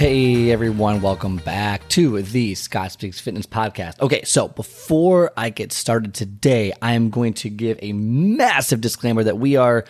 Hey everyone, welcome back to the Scott Speaks Fitness podcast. Okay, so before I get started today, I am going to give a massive disclaimer that we are,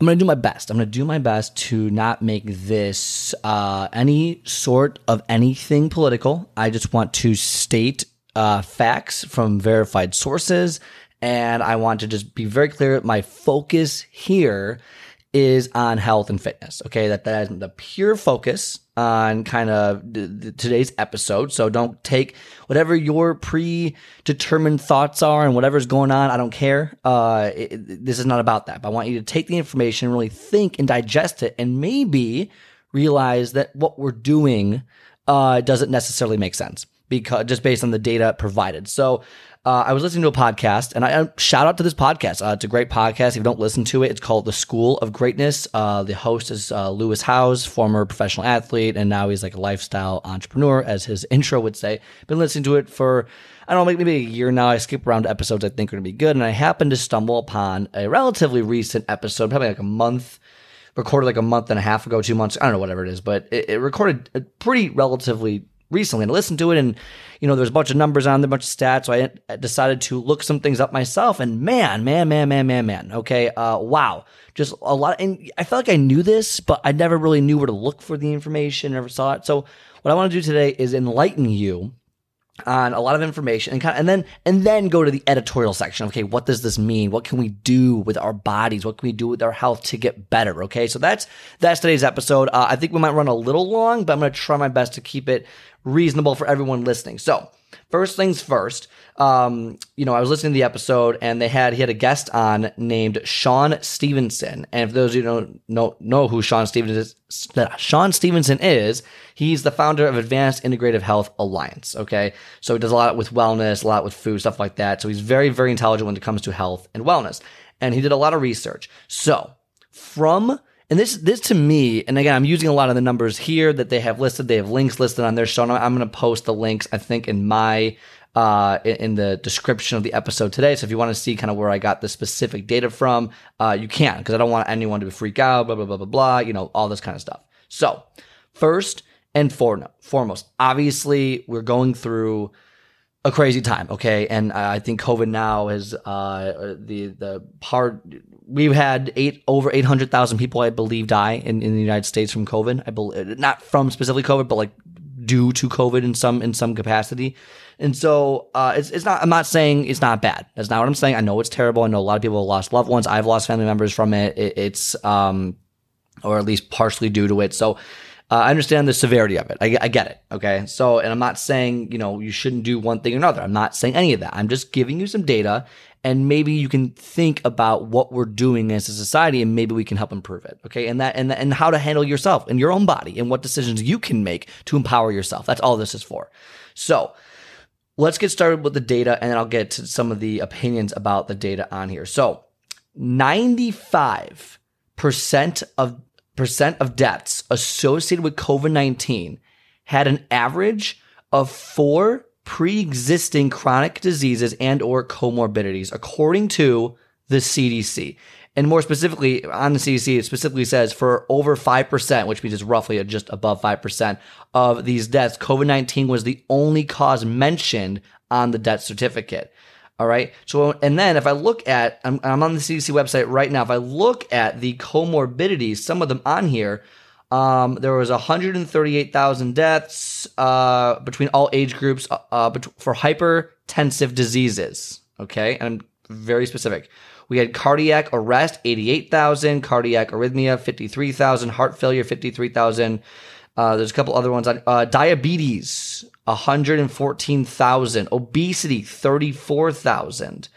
I'm going to do my best. I'm going to do my best to not make this uh, any sort of anything political. I just want to state uh, facts from verified sources, and I want to just be very clear. My focus here is on health and fitness. Okay, that that is the pure focus on kind of today's episode. So don't take whatever your predetermined thoughts are and whatever's going on. I don't care. Uh, it, this is not about that. But I want you to take the information, really think and digest it, and maybe realize that what we're doing uh, doesn't necessarily make sense because just based on the data provided. So uh, I was listening to a podcast, and I uh, shout out to this podcast. Uh, it's a great podcast. If you don't listen to it, it's called The School of Greatness. Uh, the host is uh, Lewis Howes, former professional athlete, and now he's like a lifestyle entrepreneur, as his intro would say. Been listening to it for I don't know, maybe a year now. I skip around episodes I think are going to be good, and I happened to stumble upon a relatively recent episode, probably like a month recorded like a month and a half ago, two months, I don't know, whatever it is, but it, it recorded a pretty relatively recently and I listened to it and you know there's a bunch of numbers on there, a bunch of stats. So I decided to look some things up myself and man, man, man, man, man, man. Okay, uh, wow, just a lot. And I felt like I knew this, but I never really knew where to look for the information. Never saw it. So what I want to do today is enlighten you on a lot of information and kind of, and then and then go to the editorial section. Okay, what does this mean? What can we do with our bodies? What can we do with our health to get better? Okay, so that's that's today's episode. Uh, I think we might run a little long, but I'm going to try my best to keep it reasonable for everyone listening. So first things first. Um, you know, I was listening to the episode and they had he had a guest on named Shawn Stevenson. And for those of you don't know, know who Shawn Stevenson is, Shawn Stevenson is, he's the founder of Advanced Integrative Health Alliance. Okay. So he does a lot with wellness, a lot with food, stuff like that. So he's very, very intelligent when it comes to health and wellness. And he did a lot of research. So from and this, this to me, and again, I'm using a lot of the numbers here that they have listed. They have links listed on their show. I'm going to post the links, I think, in my uh, in the description of the episode today. So if you want to see kind of where I got the specific data from, uh, you can because I don't want anyone to freak out, blah, blah, blah, blah, blah, you know, all this kind of stuff. So first and foremost, obviously we're going through a crazy time. Okay. And I think COVID now is, uh, the, the part, we've had eight, over 800,000 people, I believe, die in, in the United States from COVID. I believe, not from specifically COVID, but like due to COVID in some, in some capacity. And so uh, it's, it's not, I'm not saying it's not bad. That's not what I'm saying. I know it's terrible. I know a lot of people have lost loved ones. I've lost family members from it. it it's, um, or at least partially due to it. So uh, I understand the severity of it. I, I get it. Okay. So, and I'm not saying, you know, you shouldn't do one thing or another. I'm not saying any of that. I'm just giving you some data and maybe you can think about what we're doing as a society and maybe we can help improve it okay and that and, and how to handle yourself and your own body and what decisions you can make to empower yourself that's all this is for so let's get started with the data and then I'll get to some of the opinions about the data on here. So 95% of percent of deaths associated with COVID-19 had an average of four pre-existing chronic diseases and or comorbidities according to the CDC. And more specifically, on the CDC, it specifically says for over 5%, which means it's roughly just above 5% of these deaths, COVID 19 was the only cause mentioned on the death certificate. All right. So, and then if I look at, I'm, I'm on the CDC website right now. If I look at the comorbidities, some of them on here, um, there was 138,000 deaths uh, between all age groups uh, uh for hypertensive diseases. Okay, and I'm very specific. We had cardiac arrest, 88,000, cardiac arrhythmia, 53,000, heart failure, 53,000. Uh, there's a couple other ones on uh, diabetes, 114,000, obesity, 34,000.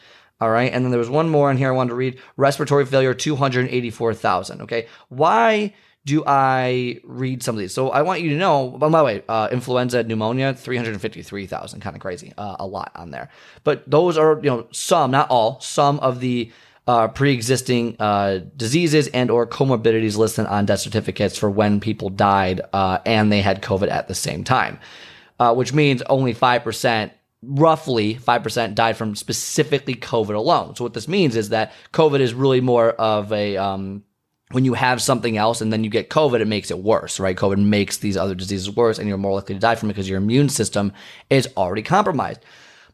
All right. And then there was one more in here I wanted to read respiratory failure, 284,000. Okay. Why do I read some of these? So I want you to know, by the way, uh, influenza, pneumonia, 353,000, kind of crazy, uh, a lot on there. But those are, you know, some, not all, some of the uh, pre-existing uh, diseases and or comorbidities listed on death certificates for when people died uh, and they had COVID at the same time, uh, which means only 5% roughly 5% died from specifically COVID alone. So what this means is that COVID is really more of a um, when you have something else and then you get COVID, it makes it worse, right? COVID makes these other diseases worse and you're more likely to die from it because your immune system is already compromised.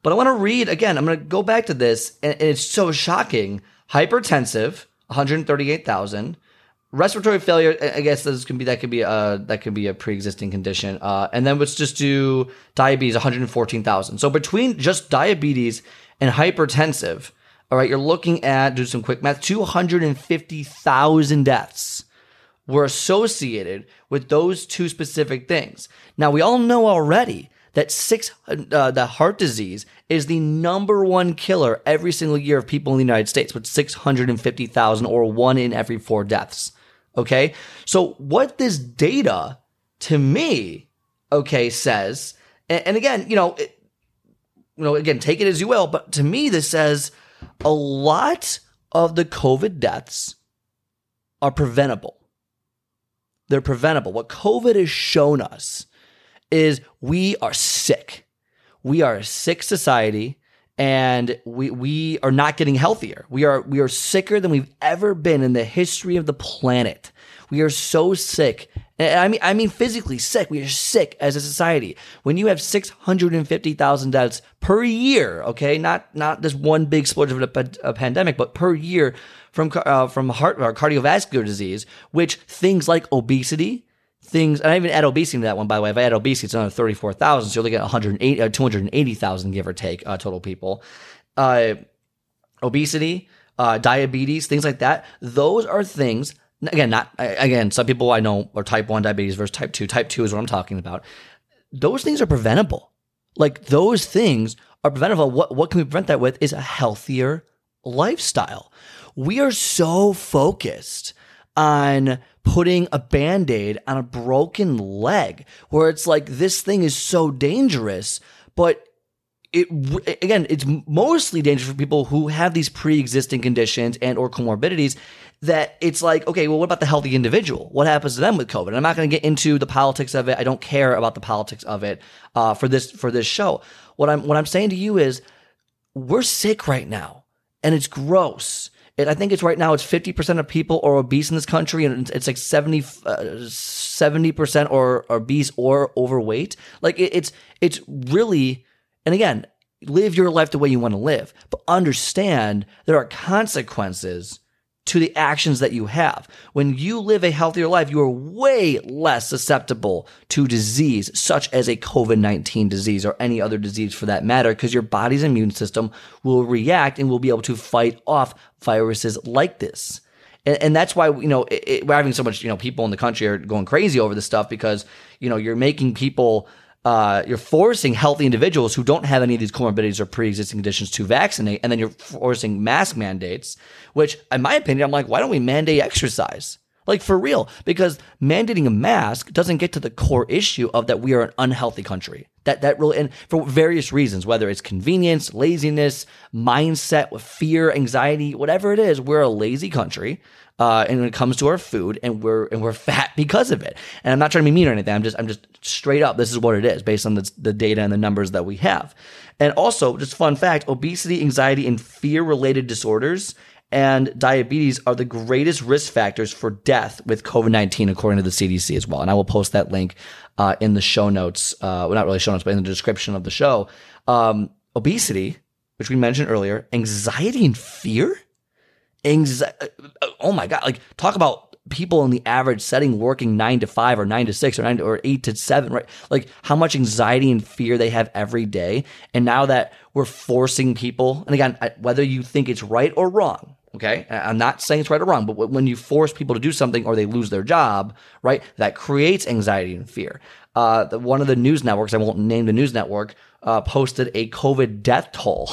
But I want to read again, I'm going to go back to this and it's so shocking. Hypertensive, 138,000. Respiratory failure, I guess this can be that could be a that could be a pre-existing condition. Uh, and then let's just do diabetes, 114,000. So between just diabetes and hypertensive, all right, you're looking at, do some quick math, 250,000 deaths were associated with those two specific things. Now, we all know already that six, uh, that heart disease is the number one killer every single year of people in the United States with 650,000 or one in every four deaths. Okay. So what this data to me, okay, says, and, and again, you know, it, you know, again, take it as you will, but to me, this says a lot of the COVID deaths are preventable. They're preventable. What COVID has shown us is we are sick. We are a sick society and we we are not getting healthier. We are we are sicker than we've ever been in the history of the planet. We are so sick. And I mean I mean physically sick. We are sick as a society. When you have 650,000 deaths per year, okay? Not not this one big splurge of a, a pandemic, but per year from uh, from heart or cardiovascular disease, which things like obesity, things, and I even add obesity to that one, by the way. If I add obesity, it's another 34,000. So you're looking at 180, uh, 280,000, give or take, uh, total people. Uh, obesity, uh, diabetes, things like that. Those are things again, not again, some people I know are type 1 diabetes versus type 2. Type 2 is what I'm talking about. Those things are preventable. Like those things are preventable. What what can we prevent that with is a healthier lifestyle. We are so focused on putting a band-aid on a broken leg where it's like this thing is so dangerous, but it again it's mostly dangerous for people who have these pre-existing conditions and or comorbidities that it's like, okay, well, what about the healthy individual? What happens to them with COVID? And I'm not going to get into the politics of it. I don't care about the politics of it uh, for this for this show. What I'm what I'm saying to you is, we're sick right now, and it's gross. And I think it's right now. It's 50 percent of people are obese in this country, and it's like 70 uh, 70 percent or obese or overweight. Like it, it's it's really. And again, live your life the way you want to live, but understand there are consequences to the actions that you have. When you live a healthier life, you are way less susceptible to disease, such as a COVID 19 disease or any other disease for that matter, because your body's immune system will react and will be able to fight off viruses like this. And, and that's why, you know, it, it, we're having so much, you know, people in the country are going crazy over this stuff because, you know, you're making people uh, you're forcing healthy individuals who don't have any of these comorbidities or pre-existing conditions to vaccinate, and then you're forcing mask mandates. Which, in my opinion, I'm like, why don't we mandate exercise? Like for real, because mandating a mask doesn't get to the core issue of that we are an unhealthy country. That that really and for various reasons, whether it's convenience, laziness, mindset, fear, anxiety, whatever it is, we're a lazy country uh, and when it comes to our food, and we're and we're fat because of it. And I'm not trying to be mean or anything. I'm just I'm just straight up. This is what it is based on the, the data and the numbers that we have. And also, just fun fact: obesity, anxiety, and fear related disorders and diabetes are the greatest risk factors for death with COVID 19, according to the CDC as well. And I will post that link uh, in the show notes. Uh, well, not really show notes, but in the description of the show. Um, obesity, which we mentioned earlier, anxiety and fear anxiety. Uh, oh my God. Like, talk about people in the average setting working nine to five or nine to six or nine to, or eight to seven, right? Like, how much anxiety and fear they have every day. And now that we're forcing people, and again, whether you think it's right or wrong, Okay. I'm not saying it's right or wrong, but when you force people to do something or they lose their job, right, that creates anxiety and fear. Uh, the, one of the news networks, I won't name the news network, uh, posted a COVID death toll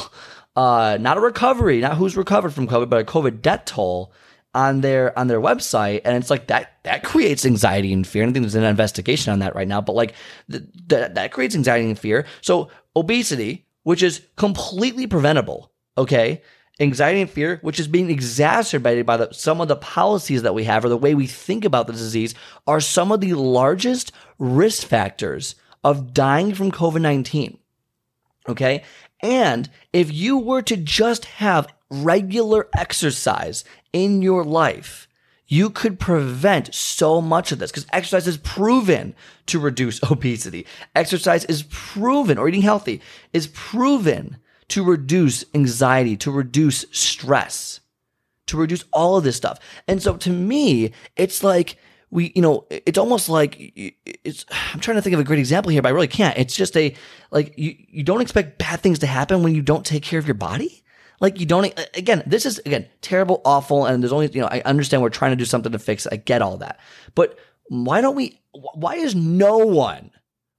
uh, not a recovery, not who's recovered from COVID, but a COVID death toll on their on their website and it's like that that creates anxiety and fear. I think there's an investigation on that right now, but like th- that that creates anxiety and fear. So obesity, which is completely preventable, okay? Anxiety and fear, which is being exacerbated by the, some of the policies that we have or the way we think about the disease, are some of the largest risk factors of dying from COVID 19. Okay. And if you were to just have regular exercise in your life, you could prevent so much of this because exercise is proven to reduce obesity. Exercise is proven, or eating healthy is proven to reduce anxiety, to reduce stress, to reduce all of this stuff. And so to me, it's like, we, you know, it's almost like it's, I'm trying to think of a great example here, but I really can't. It's just a, like, you, you don't expect bad things to happen when you don't take care of your body. Like you don't, again, this is, again, terrible, awful. And there's only, you know, I understand we're trying to do something to fix it. I get all that. But why don't we, why is no one,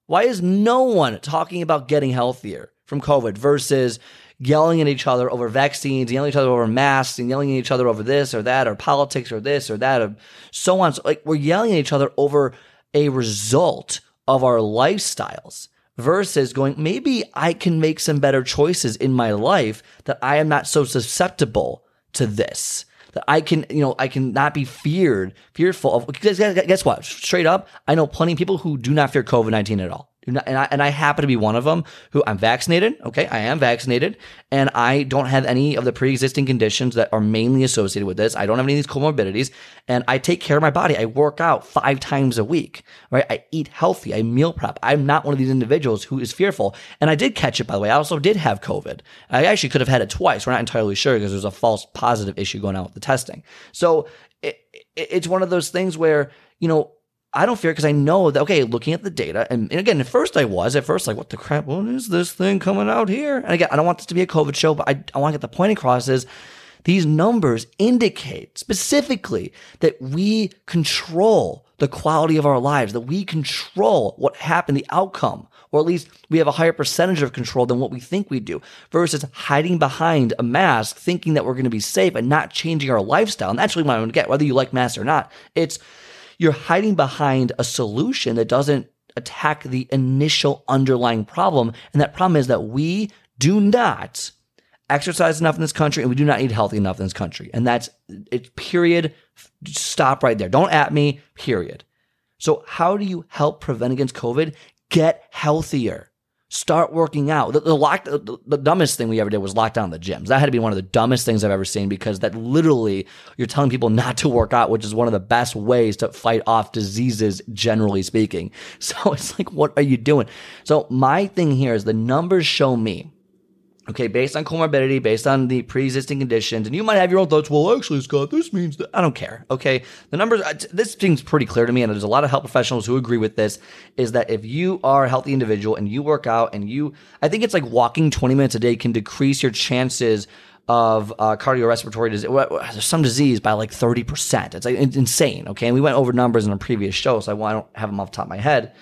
why is no one talking about getting healthier from COVID versus yelling at each other over vaccines, yelling at each other over masks, and yelling at each other over this or that, or politics or this or that, or so on. So like we're yelling at each other over a result of our lifestyles versus going, maybe I can make some better choices in my life that I am not so susceptible to this. That I can, you know, I can not be feared, fearful of. Guess what? Straight up, I know plenty of people who do not fear COVID 19 at all and I, and I happen to be one of them who I'm vaccinated. Okay. I am vaccinated and I don't have any of the pre existing conditions that are mainly associated with this. I don't have any of these comorbidities and I take care of my body. I work out five times a week, right? I eat healthy. I meal prep. I'm not one of these individuals who is fearful. And I did catch it, by the way. I also did have COVID. I actually could have had it twice. We're not entirely sure because there's a false positive issue going on with the testing. So it, it, it's one of those things where, you know, I don't fear because I know that, okay, looking at the data, and, and, again, at first I was, at first, like, what the crap, what is this thing coming out here? And again, I don't want this to be a COVID show, but I, I want to get the point across is these numbers indicate specifically that we control the quality of our lives, that we control what happened, the outcome, or at least we have a higher percentage of control than what we think we do versus hiding behind a mask, thinking that we're going to be safe and not changing our lifestyle. And that's really what I want to get, whether you like masks or not. It's, you're hiding behind a solution that doesn't attack the initial underlying problem. And that problem is that we do not exercise enough in this country and we do not eat healthy enough in this country. And that's it, period. Stop right there. Don't at me, period. So, how do you help prevent against COVID? Get healthier. Start working out. The, the, lock, the, the, dumbest thing we ever did was lock down the gyms. That had to be one of the dumbest things I've ever seen because that literally you're telling people not to work out, which is one of the best ways to fight off diseases, generally speaking. So it's like, what are you doing? So my thing here is the numbers show me Okay, based on comorbidity, based on the pre-existing conditions, and you might have your own thoughts. Well, actually, Scott, this means that I don't care. Okay, the numbers. This seems pretty clear to me, and there's a lot of health professionals who agree with this. Is that if you are a healthy individual and you work out and you, I think it's like walking 20 minutes a day can decrease your chances of uh, cardiorespiratory disease, some disease by like 30%. It's like insane. Okay, and we went over numbers in a previous show, so I don't have them off the top of my head.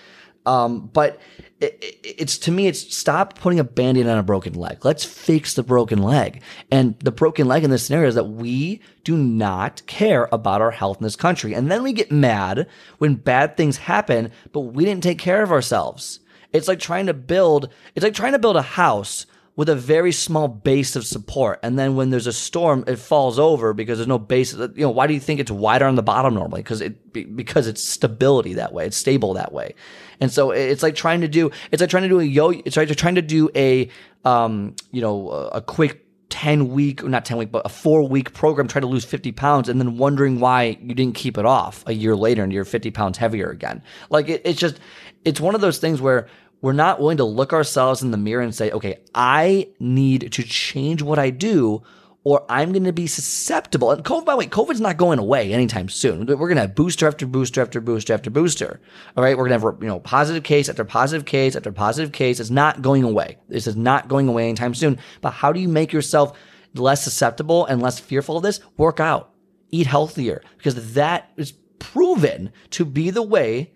Um, but it, it, it's to me, it's stop putting a band-aid on a broken leg. Let's fix the broken leg. And the broken leg in this scenario is that we do not care about our health in this country. And then we get mad when bad things happen, but we didn't take care of ourselves. It's like trying to build, it's like trying to build a house with a very small base of support. And then when there's a storm, it falls over because there's no base. You know, why do you think it's wider on the bottom normally? Because it, because it's stability that way. It's stable that way. And so it's like trying to do, it's like trying to do a yo, it's like trying to do a, um, you know, a quick 10 week, not 10 week, but a four week program, try to lose 50 pounds and then wondering why you didn't keep it off a year later and you're 50 pounds heavier again. Like it, it's just, it's one of those things where we're not willing to look ourselves in the mirror and say, okay, I need to change what I do or I'm going to be susceptible. And COVID, by the way, COVID's not going away anytime soon. We're going to have booster after booster after booster after booster. All right. We're going to have, you know, positive case after positive case after positive case. It's not going away. This is not going away anytime soon. But how do you make yourself less susceptible and less fearful of this? Work out, eat healthier, because that is proven to be the way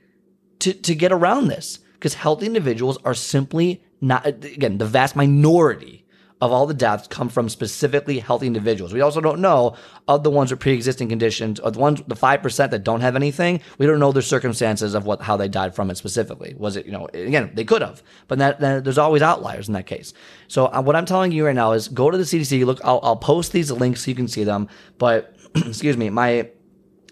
to, to get around this because healthy individuals are simply not, again, the vast minority of all the deaths come from specifically healthy individuals. We also don't know of the ones with pre-existing conditions, or the ones the five percent that don't have anything. We don't know their circumstances of what how they died from it specifically. Was it you know again they could have, but that, that there's always outliers in that case. So uh, what I'm telling you right now is go to the CDC. Look, I'll, I'll post these links so you can see them. But excuse me, my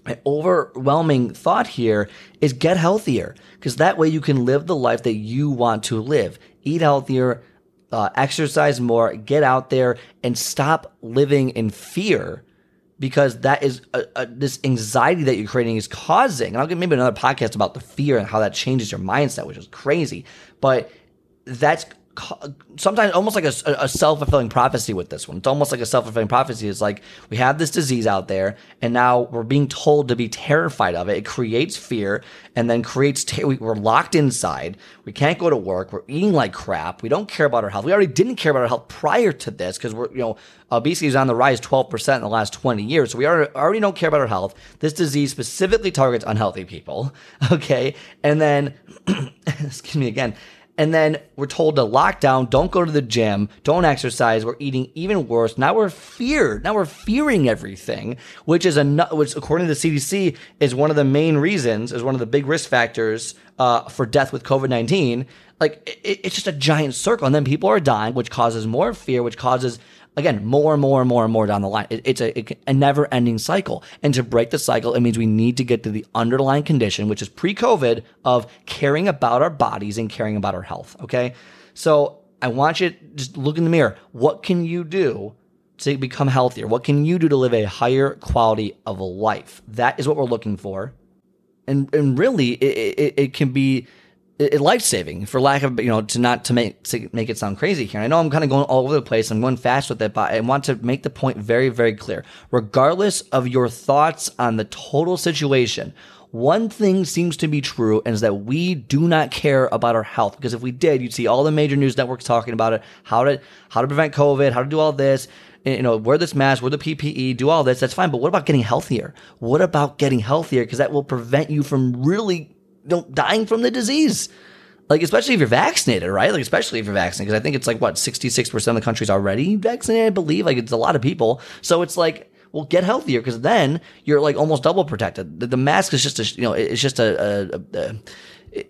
my overwhelming thought here is get healthier because that way you can live the life that you want to live. Eat healthier, uh, exercise more, get out there and stop living in fear because that is a, a, this anxiety that you're creating is causing. And I'll get maybe another podcast about the fear and how that changes your mindset, which is crazy. But that's sometimes almost like a, a self fulfilling prophecy with this one. It's almost like a self fulfilling prophecy. It's like we have this disease out there, and now we're being told to be terrified of it. It creates fear, and then creates we're locked inside. We can't go to work. We're eating like crap. We don't care about our health. We already didn't care about our health prior to this because we're you know obesity is on the rise 12% in the last 20 years. So we already don't care about our health. This disease specifically targets unhealthy people. Okay, and then excuse me again and then we're told to lock down, don't go to the gym, don't exercise. We're eating even worse. Now we're feared. Now we're fearing everything, which is a which according to the CDC is one of the main reasons, is one of the big risk factors uh, for death with COVID nineteen. Like it, it's just a giant circle, and then people are dying, which causes more fear, which causes again, more and more and more and more down the line. It, it's a, a never ending cycle. And to break the cycle, it means we need to get to the underlying condition, which is pre COVID of caring about our bodies and caring about our health. Okay. So I want you to just look in the mirror. What can you do to become healthier? What can you do to live a higher quality of life? That is what we're looking for. And, and really, it, it, it can be it, life saving for lack of you know to not to make to make it sound crazy here. I know I'm kind of going all over the place. I'm going fast with it, but I want to make the point very very clear. Regardless of your thoughts on the total situation, one thing seems to be true, and is that we do not care about our health. Because if we did, you'd see all the major news networks talking about it, how to how to prevent COVID, how to do all this. Eh, you know, wear this mask, wear the PPE, do all this. That's fine. But what about getting healthier? What about getting healthier? Because that will prevent you from really dying from the disease. Like, especially if you're vaccinated, right? Like, especially if you're vaccinated, because I think it's like, what, 66% of the country's already vaccinated, I believe. Like, it's a lot of people. So it's like, well, get healthier because then you're like almost double protected. The, the, mask is just a, you know, it's just a, a, a, a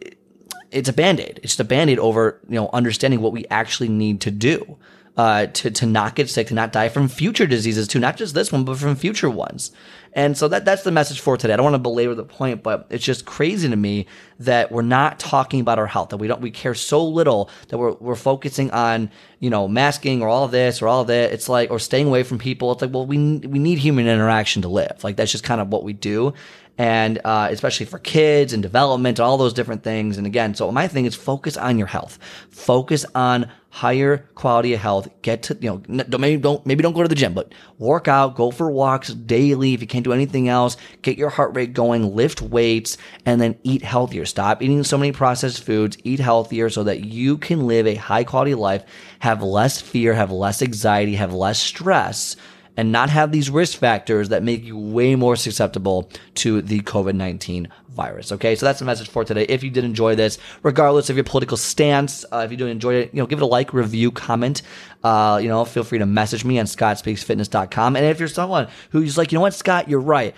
it's a band aid. It's just a band aid over, you know, understanding what we actually need to do uh, to to not get sick, to not die from future diseases too, not just this one, but from future ones. And so that that's the message for today. I don't want to belabor the point, but it's just crazy to me that we're not talking about our health, that we don't we care so little that we're we're focusing on you know masking or all this or all that. It's like or staying away from people. It's like well we we need human interaction to live. Like that's just kind of what we do and uh, especially for kids and development, all those different things. And again, so my thing is focus on your health. Focus on higher quality of health. Get to you know don't, maybe don't maybe don't go to the gym, but work out, go for walks daily. If you can't do anything else, get your heart rate going, lift weights, and then eat healthier. Stop eating so many processed foods. Eat healthier so that you can live a high quality life, have less fear, have less anxiety, have less stress and not have these risk factors that make you way more susceptible to the COVID 19 virus. Okay, so that's the message for today. If you did enjoy this, regardless of your political stance, uh, if you did enjoy it, you know, give it a like, review, comment. Uh, you know, feel free to message me on scottspeaksfitness.com. And if you're someone who's like, you know what, Scott, you're right.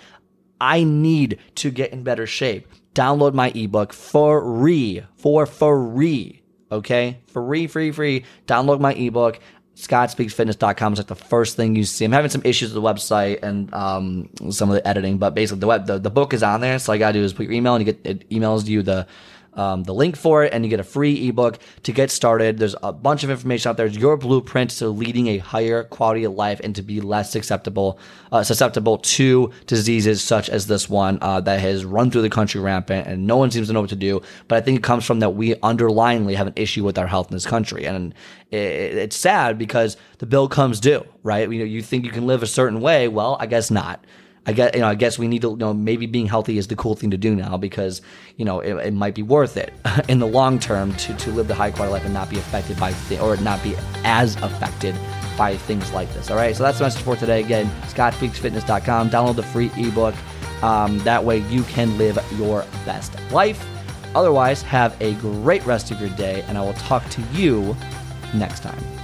I need to get in better shape. Download my ebook for free, for free. Okay, free, free, free. Download my ebook scottspeaksfitness.com is like the first thing you see. I'm having some issues with the website and um, some of the editing, but basically the web the, the book is on there. So all you gotta do is put your email and you get it emails you the um, the link for it, and you get a free ebook to get started. There's a bunch of information out there. It's your blueprint to leading a higher quality of life and to be less susceptible uh, susceptible to diseases such as this one uh, that has run through the country rampant, and no one seems to know what to do. But I think it comes from that we underlyingly have an issue with our health in this country, and it, it's sad because the bill comes due, right? You know, you think you can live a certain way. Well, I guess not. I guess you know. I guess we need to you know maybe being healthy is the cool thing to do now because you know it, it might be worth it in the long term to to live the high quality life and not be affected by th- or not be as affected by things like this. All right. So that's the message for today. Again, scottspeaksfitness.com. Download the free ebook. Um, that way you can live your best life. Otherwise, have a great rest of your day, and I will talk to you next time.